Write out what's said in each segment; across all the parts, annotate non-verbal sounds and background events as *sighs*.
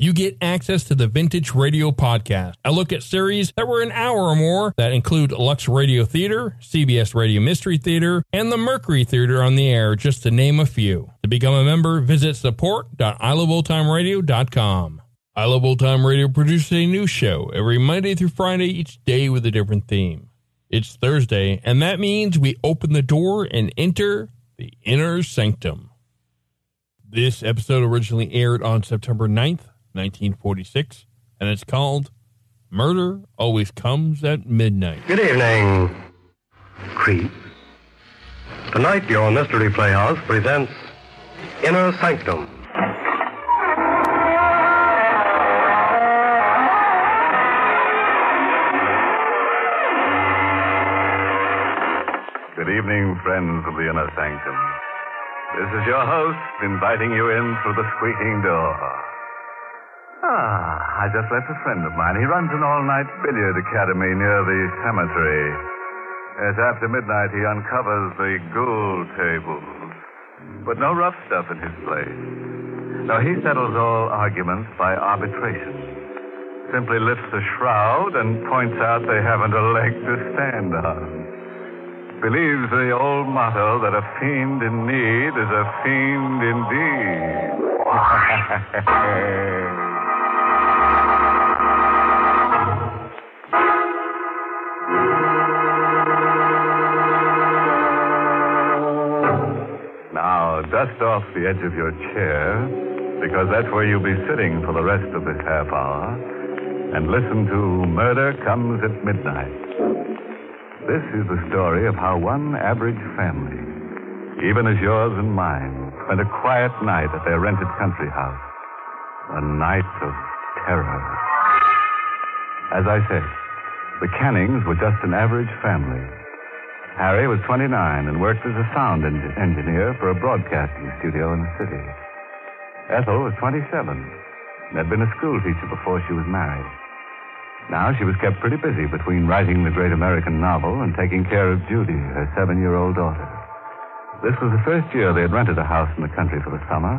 you get access to the Vintage Radio Podcast, a look at series that were an hour or more that include Lux Radio Theater, CBS Radio Mystery Theater, and the Mercury Theater on the air, just to name a few. To become a member, visit support.iloveoldtimeradio.com. I Love Old Time Radio produces a new show every Monday through Friday, each day with a different theme. It's Thursday, and that means we open the door and enter the inner sanctum. This episode originally aired on September 9th, 1946, and it's called Murder Always Comes at Midnight. Good evening, creep. Tonight, your Mystery Playhouse presents Inner Sanctum. Good evening, friends of the Inner Sanctum. This is your host inviting you in through the squeaking door. Ah, I just left a friend of mine. He runs an all-night billiard academy near the cemetery. As after midnight, he uncovers the ghoul tables. But no rough stuff in his place. No, he settles all arguments by arbitration. Simply lifts the shroud and points out they haven't a leg to stand on. Believes the old motto that a fiend in need is a fiend indeed. *laughs* dust off the edge of your chair, because that's where you'll be sitting for the rest of this half hour, and listen to Murder Comes at Midnight. This is the story of how one average family, even as yours and mine, spent a quiet night at their rented country house. A night of terror. As I said, the Cannings were just an average family. Harry was 29 and worked as a sound en- engineer for a broadcasting studio in the city. Ethel was 27 and had been a school teacher before she was married. Now she was kept pretty busy between writing the great American novel and taking care of Judy, her seven year old daughter. This was the first year they had rented a house in the country for the summer,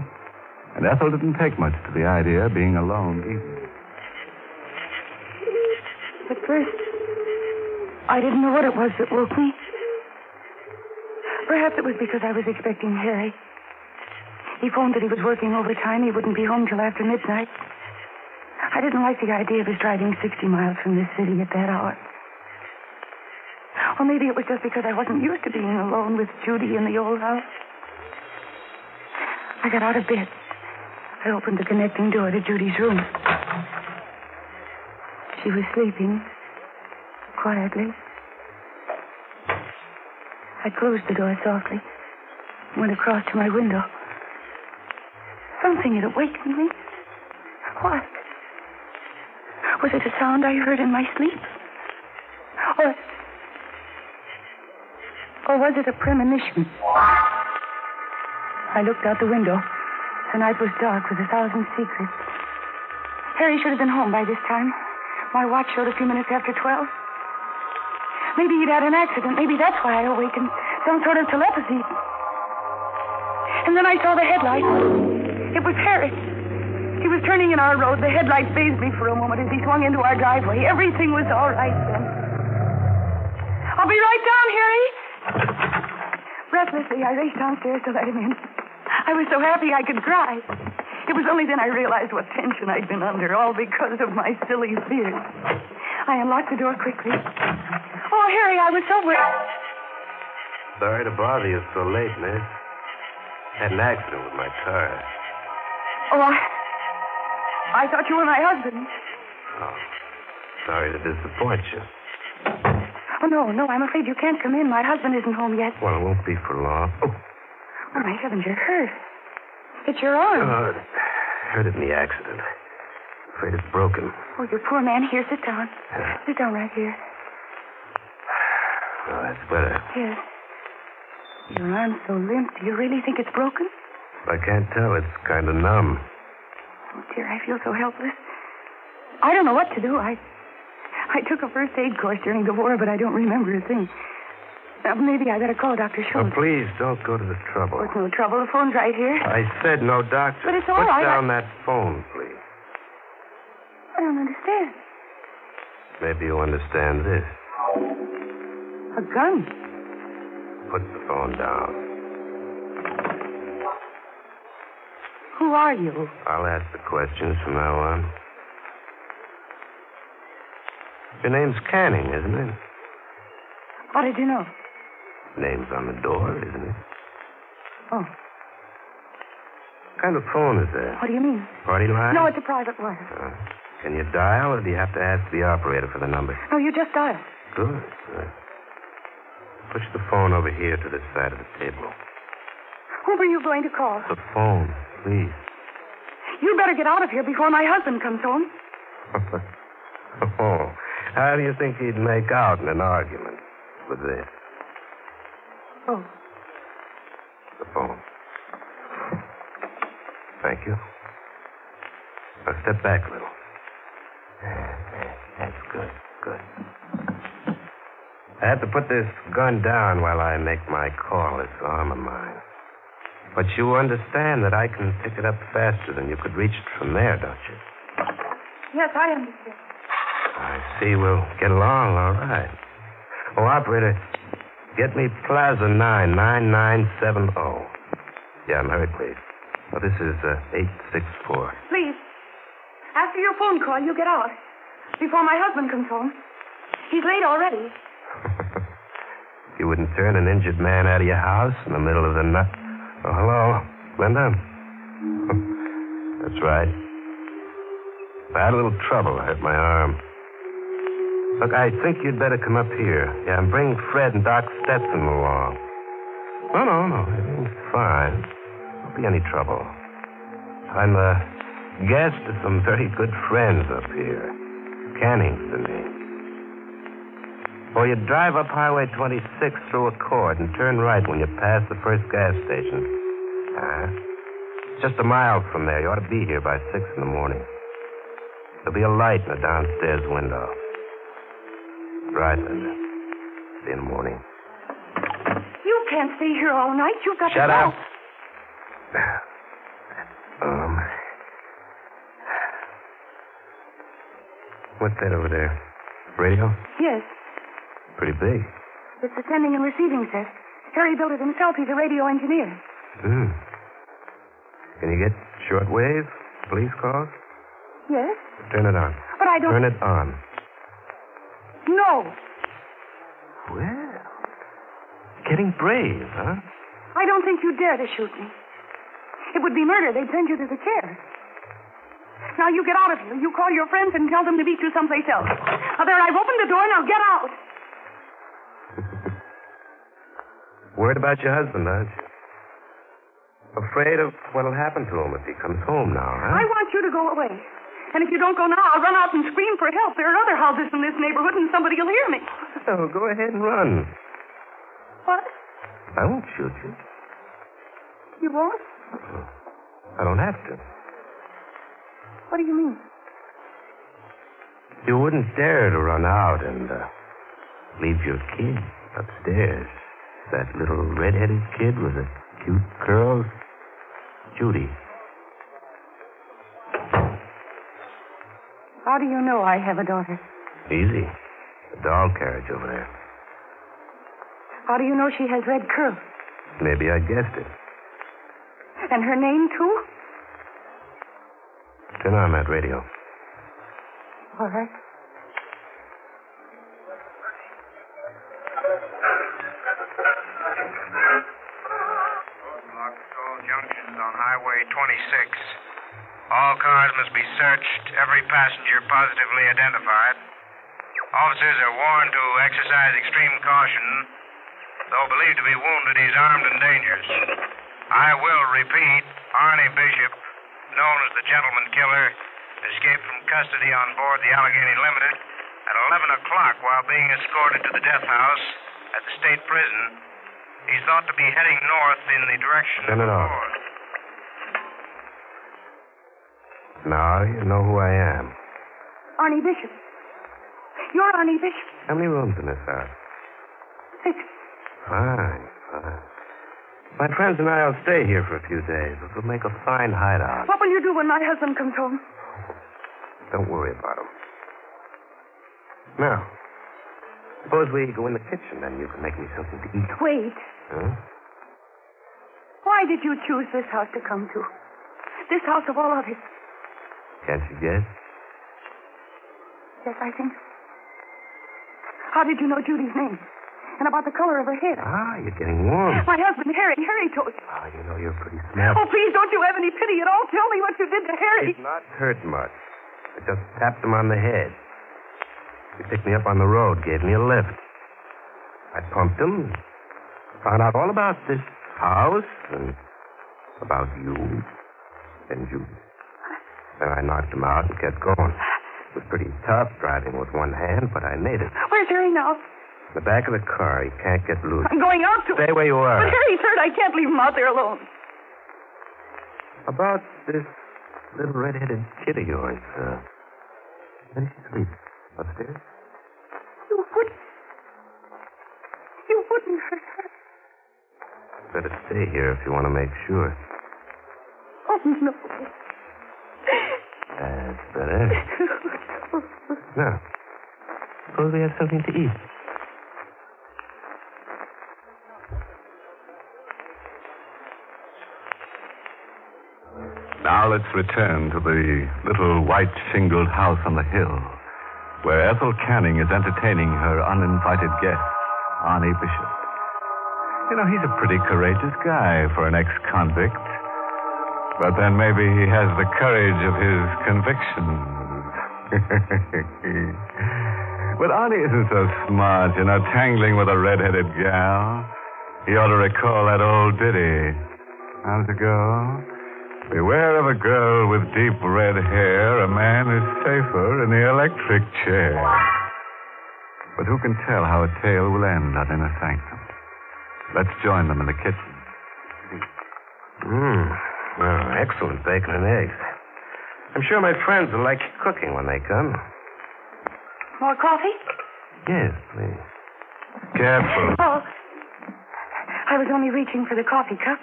and Ethel didn't take much to the idea of being alone either. At first, I didn't know what it was that woke me. Perhaps it was because I was expecting Harry. He phoned that he was working overtime. He wouldn't be home till after midnight. I didn't like the idea of his driving 60 miles from this city at that hour. Or maybe it was just because I wasn't used to being alone with Judy in the old house. I got out of bed. I opened the connecting door to Judy's room. She was sleeping quietly. I closed the door softly, went across to my window. Something had awakened me. What? Was it a sound I heard in my sleep? Or. Or was it a premonition? I looked out the window. The night was dark with a thousand secrets. Harry should have been home by this time. My watch showed a few minutes after twelve. Maybe he'd had an accident. Maybe that's why I awakened. Some sort of telepathy. And then I saw the headlight. It was Harry. He was turning in our road, the headlight phased me for a moment as he swung into our driveway. Everything was all right then. I'll be right down, Harry. Breathlessly, I raced downstairs to let him in. I was so happy I could cry. It was only then I realized what tension I'd been under, all because of my silly fears. I unlocked the door quickly. Oh, Harry, I was so worried. Sorry to bother you so late, miss. Had an accident with my car. Oh, I, I thought you were my husband. Oh, sorry to disappoint you. Oh, no, no, I'm afraid you can't come in. My husband isn't home yet. Well, it won't be for long. Oh, Oh, my heavens, you're hurt. It's your arm. uh, hurt in the accident. Afraid it's broken. Oh, you poor man. Here, sit down. Yeah. Sit down right here. Oh, that's better. Yes. Your arm's so limp. Do you really think it's broken? I can't tell. It's kind of numb. Oh, dear, I feel so helpless. I don't know what to do. I I took a first aid course during the war, but I don't remember a thing. Uh, maybe I better call Dr. Schultz. Oh, please don't go to the trouble. Oh, it's no trouble. The phone's right here. I said no doctor. But it's all Put right. down that phone, please. I don't understand. Maybe you understand this. A gun. Put the phone down. Who are you? I'll ask the questions from now on. Your name's Canning, isn't it? How did you know? Name's on the door, isn't it? Oh, What kind of phone is that? what do you mean? Party line? No, it's a private wire. Uh, can you dial, or do you have to ask the operator for the number? No, you just dial. Good. good. Push the phone over here to this side of the table. Who were you going to call? The phone, please. You'd better get out of here before my husband comes home. *laughs* oh, how do you think he'd make out in an argument with this? Oh, The phone. Thank you. Now step back a little. That's good. I have to put this gun down while I make my call. This arm of mine. But you understand that I can pick it up faster than you could reach it from there, don't you? yes, I understand. I see we'll get along all right. Oh, operator, get me Plaza 99970. Yeah, I'm please. Oh, this is uh, 864. Please, after your phone call, you get out. Before my husband comes home. He's late already. You wouldn't turn an injured man out of your house in the middle of the night. Oh, hello, Linda. That's right. I had a little trouble. I hurt my arm. Look, I think you'd better come up here. Yeah, and bring Fred and Doc Stetson along. No, no, no. Everything's fine. Won't be any trouble. I'm a guest of some very good friends up here. Canning's the name. Well, you drive up Highway 26 through a Accord and turn right when you pass the first gas station. Uh-huh. Just a mile from there. You ought to be here by 6 in the morning. There'll be a light in the downstairs window. Right, Linda. See you in the morning. You can't stay here all night. You've got Shut to go. up. Um. What's that over there? Radio? Yes, Pretty big. it's the sending and receiving set. Harry built it himself. He's a radio engineer. Hmm. Can you get shortwave? Police calls? Yes, Turn it on. but I don't. Turn it on. No, Well, getting brave, huh? I don't think you dare to shoot me. It would be murder. They'd send you to the chair. Now you get out of here. You call your friends and tell them to meet you someplace else. Now there, I've opened the door. Now get out. Worried about your husband, aren't you? Afraid of what'll happen to him if he comes home now, huh? I want you to go away. And if you don't go now, I'll run out and scream for help. There are other houses in this neighborhood, and somebody will hear me. Oh, go ahead and run. What? I won't shoot you. You won't? I don't have to. What do you mean? You wouldn't dare to run out and uh, leave your kid upstairs. That little red-headed kid with the cute curls. Judy. How do you know I have a daughter? Easy. The doll carriage over there. How do you know she has red curls? Maybe I guessed it. And her name, too? Turn on that radio. All right. 26. All cars must be searched, every passenger positively identified. Officers are warned to exercise extreme caution. Though believed to be wounded, he's armed and dangerous. I will repeat Arnie Bishop, known as the gentleman killer, escaped from custody on board the Allegheny Limited at 11 o'clock while being escorted to the death house at the state prison. He's thought to be heading north in the direction of the off. fort. Now you know who I am. Arnie Bishop. You're Arnie Bishop. How many rooms in this house? Six. Fine, fine. My friends and I will stay here for a few days. It'll make a fine hideout. What will you do when my husband comes home? Don't worry about him. Now, suppose we go in the kitchen, then you can make me something to eat. Wait. Huh? Why did you choose this house to come to? This house of all others. Can't you guess? Yes, I think. How did you know Judy's name? And about the color of her hair? Ah, you're getting warm. My husband, Harry. Harry told you. Ah, you know you're pretty smart. Oh, please, don't you have any pity at all? Tell me what you did to Harry. He's not hurt much. I just tapped him on the head. He picked me up on the road, gave me a lift. I pumped him, found out all about this house and about you and you. Then I knocked him out and kept going. It was pretty tough driving with one hand, but I made it. Where's Harry now? In the back of the car, he can't get loose. I'm going out to Stay where you are. But Harry's hurt. I can't leave him out there alone. About this little red-headed kid of yours, uh, where does she sleep? Upstairs? You wouldn't. You wouldn't hurt her. Better stay here if you want to make sure. Oh, no. That's better. *laughs* Now, suppose we have something to eat. Now let's return to the little white shingled house on the hill where Ethel Canning is entertaining her uninvited guest, Arnie Bishop. You know, he's a pretty courageous guy for an ex convict. But then maybe he has the courage of his convictions. *laughs* but Arnie isn't so smart, you know, tangling with a red-headed gal. He ought to recall that old ditty. How's it go? Beware of a girl with deep red hair. A man is safer in the electric chair. But who can tell how a tale will end on Inner Sanctum? Let's join them in the kitchen. Mmm. Excellent bacon and eggs. I'm sure my friends will like cooking when they come. More coffee? Yes, please. Careful. *laughs* Oh. I was only reaching for the coffee cup.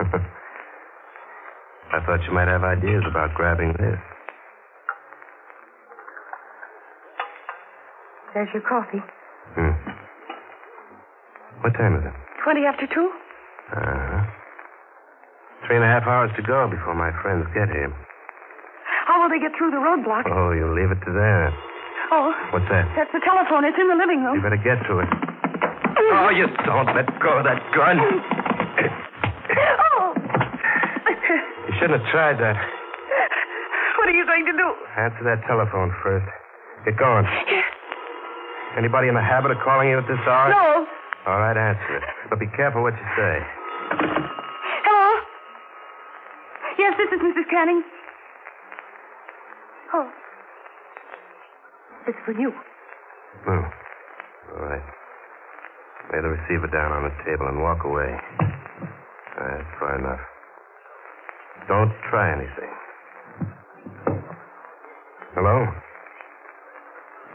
*laughs* I thought you might have ideas about grabbing this. There's your coffee. Hmm. What time is it? Twenty after two? Uh-huh. Three and a half hours to go before my friends get here. How will they get through the roadblock? Oh, you leave it to them. Oh, What's that? that's the telephone. It's in the living room. You better get to it. Oh, you don't let go of that gun. Oh! You shouldn't have tried that. What are you going to do? Answer that telephone first. Get going. Anybody in the habit of calling you at this hour? No. All right, answer it. But be careful what you say. Yes, this is Mrs. Canning. Oh. It's for you. Hmm. All right. Lay the receiver down on the table and walk away. That's far enough. Don't try anything. Hello?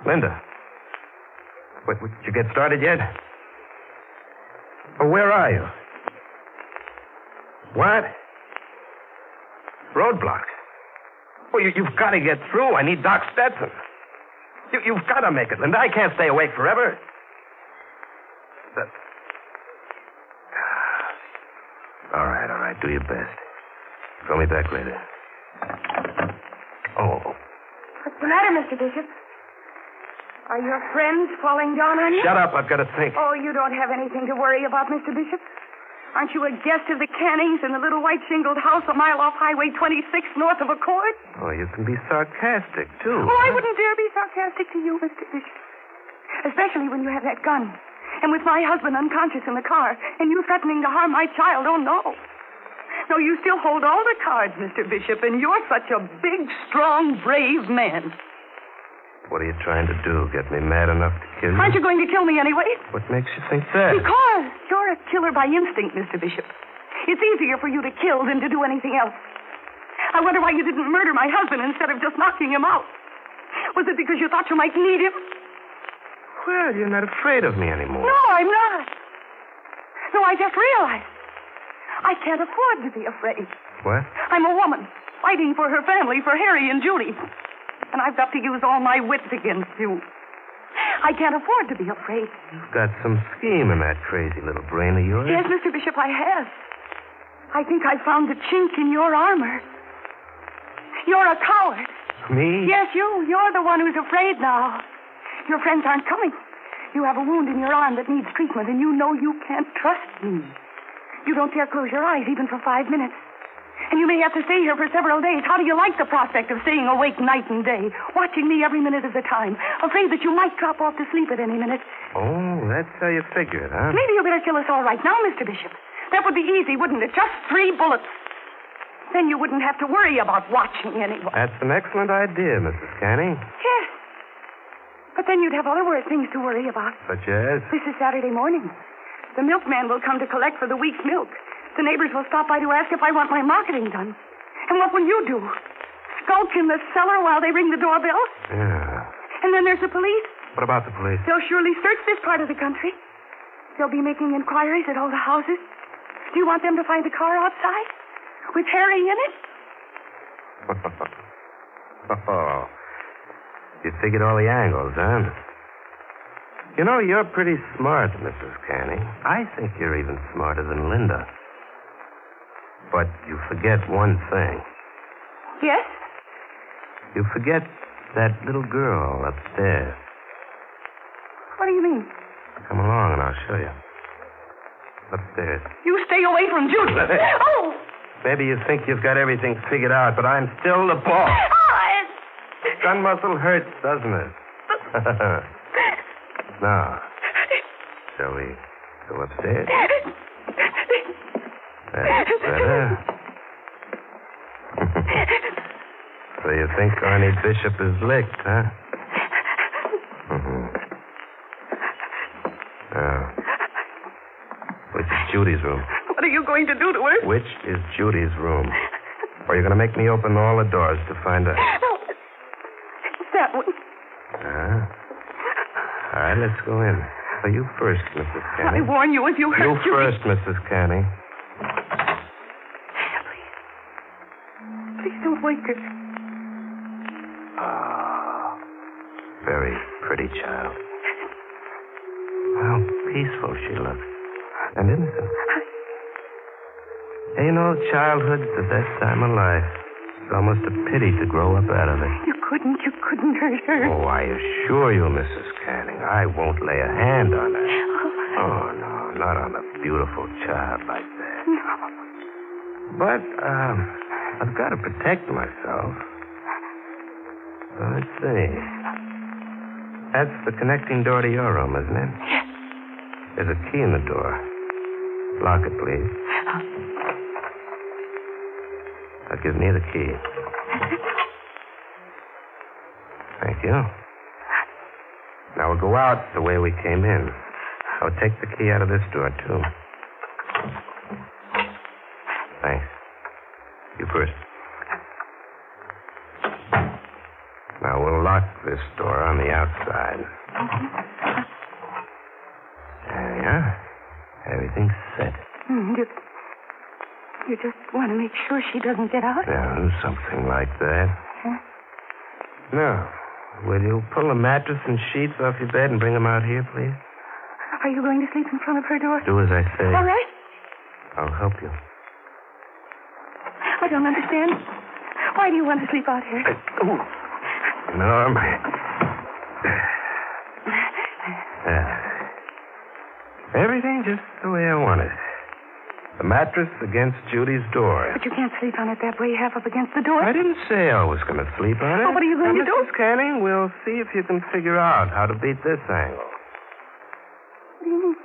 Linda. What, did you get started yet? Oh, where are you? What? Roadblocks. Well, you, you've got to get through. I need Doc Stetson. You, you've got to make it, Linda. I can't stay awake forever. That... *sighs* All right, all right. Do your best. Call me back later. Oh, What's the matter, Mr. Bishop? Are your friends falling down on you? shut up. I've got to think. Oh, you don't have anything to worry about, Mr. Bishop. Aren't you a guest of the Cannings in the little white shingled house a mile off Highway 26 north of Accord? Oh, you can be sarcastic, too. Oh, I wouldn't dare be sarcastic to you, Mr. Bishop. Especially when you have that gun. And with my husband unconscious in the car, and you threatening to harm my child. Oh, no. No, you still hold all the cards, Mr. Bishop, and you're such a big, strong, brave man. What are you trying to do? Get me mad enough to kill you? Aren't you going to kill me anyway? What makes you think that? Because you're a killer by instinct, Mr. Bishop. It's easier for you to kill than to do anything else. I wonder why you didn't murder my husband instead of just knocking him out. Was it because you thought you might need him? Well, you're not afraid of me anymore. No, I'm not. No, I just realized. I can't afford to be afraid. What? I'm a woman fighting for her family, for Harry and Judy. And I've got to use all my wits against you. I can't afford to be afraid. You've got some scheme in that crazy little brain of yours. Yes, Mr. Bishop, I have. I think I found the chink in your armor. You're a coward. Me? Yes, you. You're the one who's afraid now. Your friends aren't coming. You have a wound in your arm that needs treatment, and you know you can't trust me. You don't dare close your eyes even for five minutes. And you may have to stay here for several days. How do you like the prospect of staying awake night and day, watching me every minute of the time, afraid that you might drop off to sleep at any minute? Oh, that's how you figure it, huh? Maybe you better kill us all right now, Mr. Bishop. That would be easy, wouldn't it? Just three bullets. Then you wouldn't have to worry about watching anyone. That's an excellent idea, Mrs. Canning. Yes. But then you'd have other worse things to worry about. Such as? This is Saturday morning. The milkman will come to collect for the week's milk. The neighbors will stop by to ask if I want my marketing done. And what will you do? Skulk in the cellar while they ring the doorbell? Yeah. And then there's the police. What about the police? They'll surely search this part of the country. They'll be making inquiries at all the houses. Do you want them to find the car outside? With Harry in it? oh. *laughs* You figured all the angles, huh? You know, you're pretty smart, Mrs. Canning. I think you're even smarter than Linda. But you forget one thing. Yes? You forget that little girl upstairs. What do you mean? Come along and I'll show you. Upstairs. You stay away from Judy. *laughs* oh! Maybe you think you've got everything figured out, but I'm still the boss. *laughs* Oh, Gun muscle hurts, doesn't it? *laughs* now, shall we go upstairs? That's *laughs* better. so you think Arnie Bishop is licked, huh? Mm-hmm. Which is Judy's room? what are you going to do to her? Which is Judy's room? Or you're going to make me open all the doors to find out? No. It's that one. Huh? All right, let's go in. So you first, Mrs. Canny? I warn you if you hurt You Judy. first, Mrs. Canning. Please. Please don't wake her. Ah, very pretty child. How peaceful she looks. And innocent. You know, childhood's the best time of life. It's almost a pity to grow up out of it. You couldn't. You couldn't hurt her. Oh, I assure you, Mrs. Canning, I won't lay a hand on her. Oh, no, not on a beautiful child like that. But, um, I've got to protect myself. Let's see. That's the connecting door to your room, isn't it? Yes. There's a key in the door. Lock it, please. I'll. Now give me the key. Thank you. Now we'll go out the way we came in. I'll take the key out of this door, too. You first. Now we'll lock this door on the outside. There you are. Everything's set. Hmm, You, you just want to make sure she doesn't get out? Yeah, something like that. No. Will you pull the mattress and sheets off your bed and bring them out here, please? Are you going to sleep in front of her door? Do as I say. All right. I'll help you. I don't understand. Why do you want to sleep out here? Uh, oh. Norm. Yeah. *sighs* Uh, everything just the way I want it. The mattress against Judy's door. But you can't sleep on it that way, half up against the door. I didn't say I was going to sleep on it. Oh, what are you going now, to do? Mrs. Canning, we'll see if you can figure out how to beat this angle. What do you mean?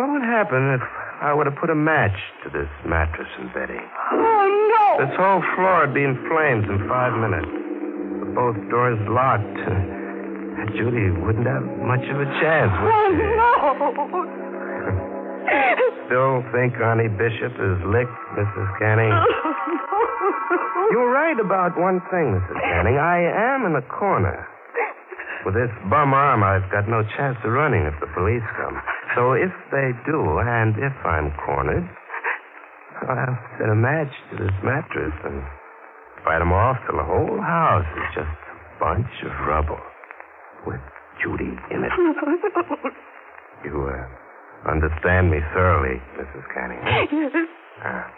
What would happen if I would have put a match to this mattress and bedding? Oh, no! This whole floor would be in flames in five minutes. With both doors locked. Judy wouldn't have much of a chance, would Oh, she? no! Still think Arnie Bishop is licked, Mrs. Canning? Oh, You're right about one thing, Mrs. Canning. I am in a corner. With this bum arm, I've got no chance of running if the police come. So if they do, and if I'm cornered, I'll set a match to this mattress and fight 'em off till the whole house is just a bunch of rubble with Judy in it. *laughs* You uh, understand me thoroughly, Mrs. Canning. yes. Ah.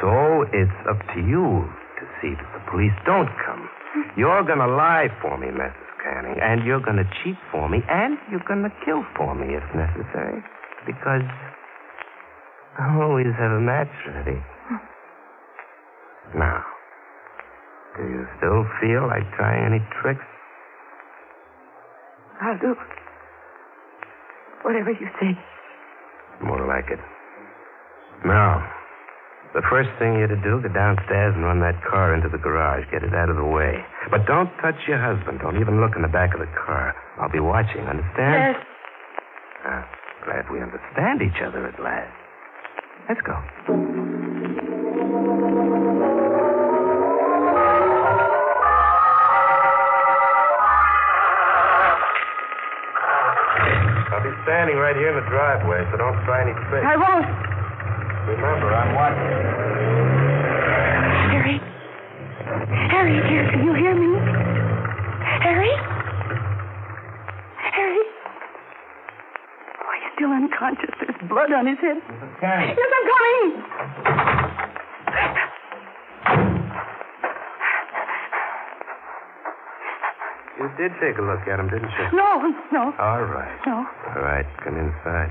So it's up to you to see that the police don't come. You're going to lie for me, Mrs. And you're going to cheat for me, and you're going to kill for me if necessary, because I always have a match ready. Hmm. Now, do you still feel like trying any tricks? I'll do whatever you say. More like it. Now, the first thing you're to do, go downstairs and run that car into the garage. Get it out of the way. But don't touch your husband. Don't even look in the back of the car. I'll be watching, understand? Yes. Ah, glad we understand each other at last. Let's go. I'll be standing right here in the driveway, so don't try any tricks. I won't. Remember, I'm watching. Harry. Harry, dear, can you hear me? Harry? Harry? Oh, he's still unconscious. There's blood on his head. Yes, I'm coming. You did take a look at him, didn't you? No, no, All right. no. All right, come inside.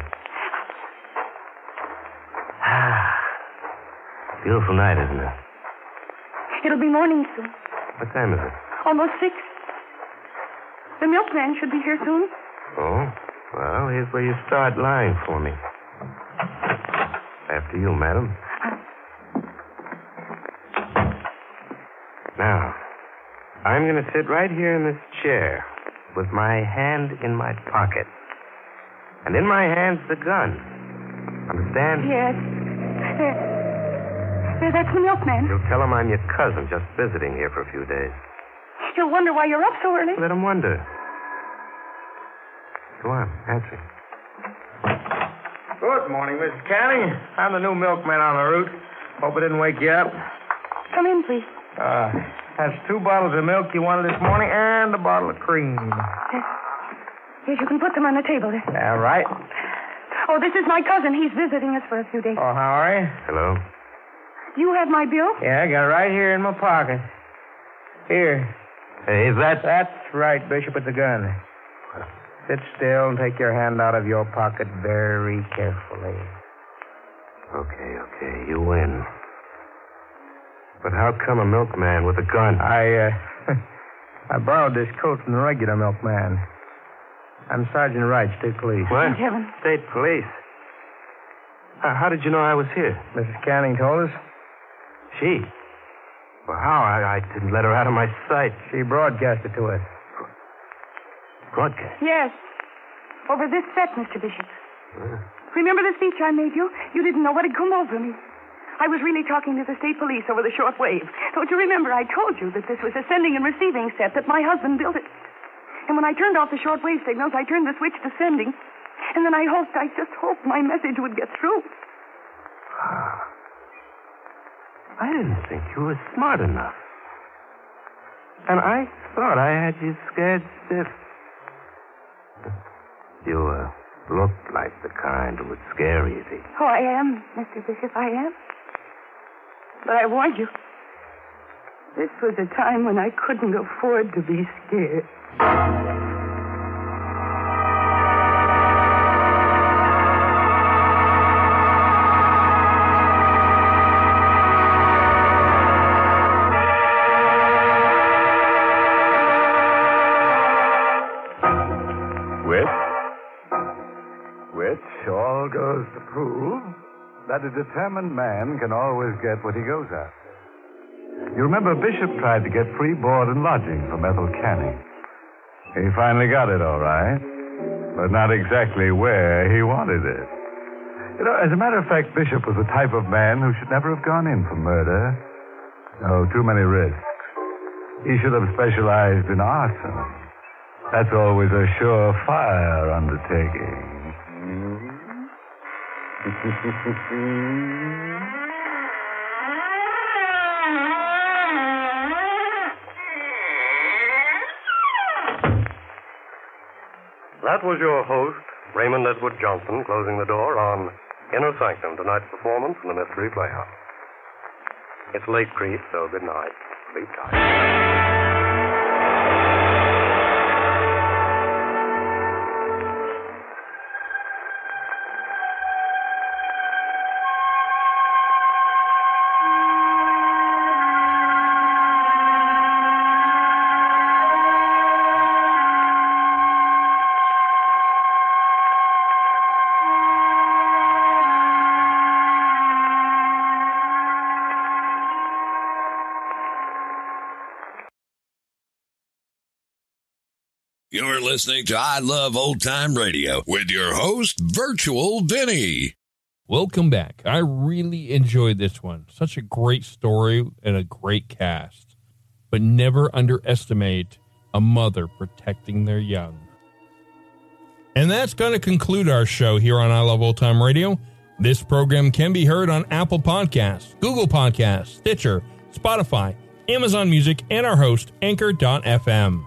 Beautiful night, isn't it? It'll be morning soon. What time is it? Almost six. The milkman should be here soon. Oh, well, here's where you start lying for me. After you, madam. Now, I'm going to sit right here in this chair with my hand in my pocket. And in my hand's the gun. Understand? Yes. There. There, that's the milkman. You'll tell him I'm your cousin just visiting here for a few days. He'll wonder why you're up so early. Let him wonder. Go on, answer. Good morning, Mrs. Canning. I'm the new milkman on the route. Hope I didn't wake you up. Come in, please. Uh, that's two bottles of milk you wanted this morning and a bottle of cream. Yes, you can put them on the table. All right. Oh, this is my cousin. He's visiting us for a few days. Oh, how are you? Hello? You have my bill? Yeah, I got it right here in my pocket. Here. Hey, that. That's right, Bishop. It's a gun. Sit still and take your hand out of your pocket very carefully. Okay, okay, you win. But how come a milkman with a gun? I, uh, *laughs* I borrowed this coat from the regular milkman. I'm Sergeant Wright, State Police. What? Thank heaven. State police. Uh, how did you know I was here? Mrs. Canning told us. She. Well, how? I, I didn't let her out of my sight. She broadcast it to us. Broadcast. Yes. Over this set, Mr. Bishop. Remember the speech I made you? You didn't know what had come over me. I was really talking to the state police over the short wave. Don't you remember I told you that this was a sending and receiving set, that my husband built it? And when I turned off the short wave signals, I turned the switch to sending. And then I hoped, I just hoped my message would get through. Ah. I didn't think you were smart enough. And I thought I had you scared stiff. You uh, look like the kind who would scare easy. Oh, I am, Mr. Bishop, I am. But I warned you. This was a time when I couldn't afford to be scared. A determined man can always get what he goes after. You remember Bishop tried to get free board and lodging from Ethel Canning. He finally got it, all right, but not exactly where he wanted it. You know, as a matter of fact, Bishop was the type of man who should never have gone in for murder. Oh, too many risks. He should have specialized in arson. That's always a surefire undertaking. That was your host, Raymond Edward Johnson, closing the door on Inner Sanctum, tonight's performance in the Mystery Playhouse. It's late, Creep, so good night. Sleep tight. Listening to I Love Old Time Radio with your host, Virtual Vinny. Welcome back. I really enjoyed this one. Such a great story and a great cast. But never underestimate a mother protecting their young. And that's going to conclude our show here on I Love Old Time Radio. This program can be heard on Apple Podcasts, Google Podcasts, Stitcher, Spotify, Amazon Music, and our host, Anchor.fm.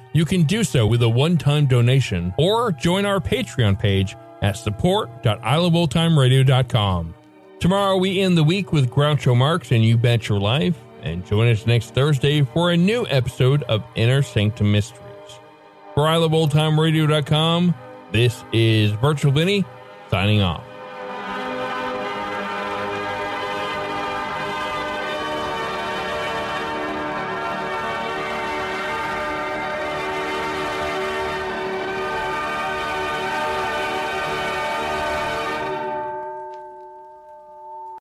you can do so with a one-time donation or join our Patreon page at support.iloveoldtimeradio.com. Tomorrow we end the week with Groucho Marx and You Bet Your Life, and join us next Thursday for a new episode of Inner Sanctum Mysteries. For iloveoldtimeradio.com, this is Virtual Vinny signing off.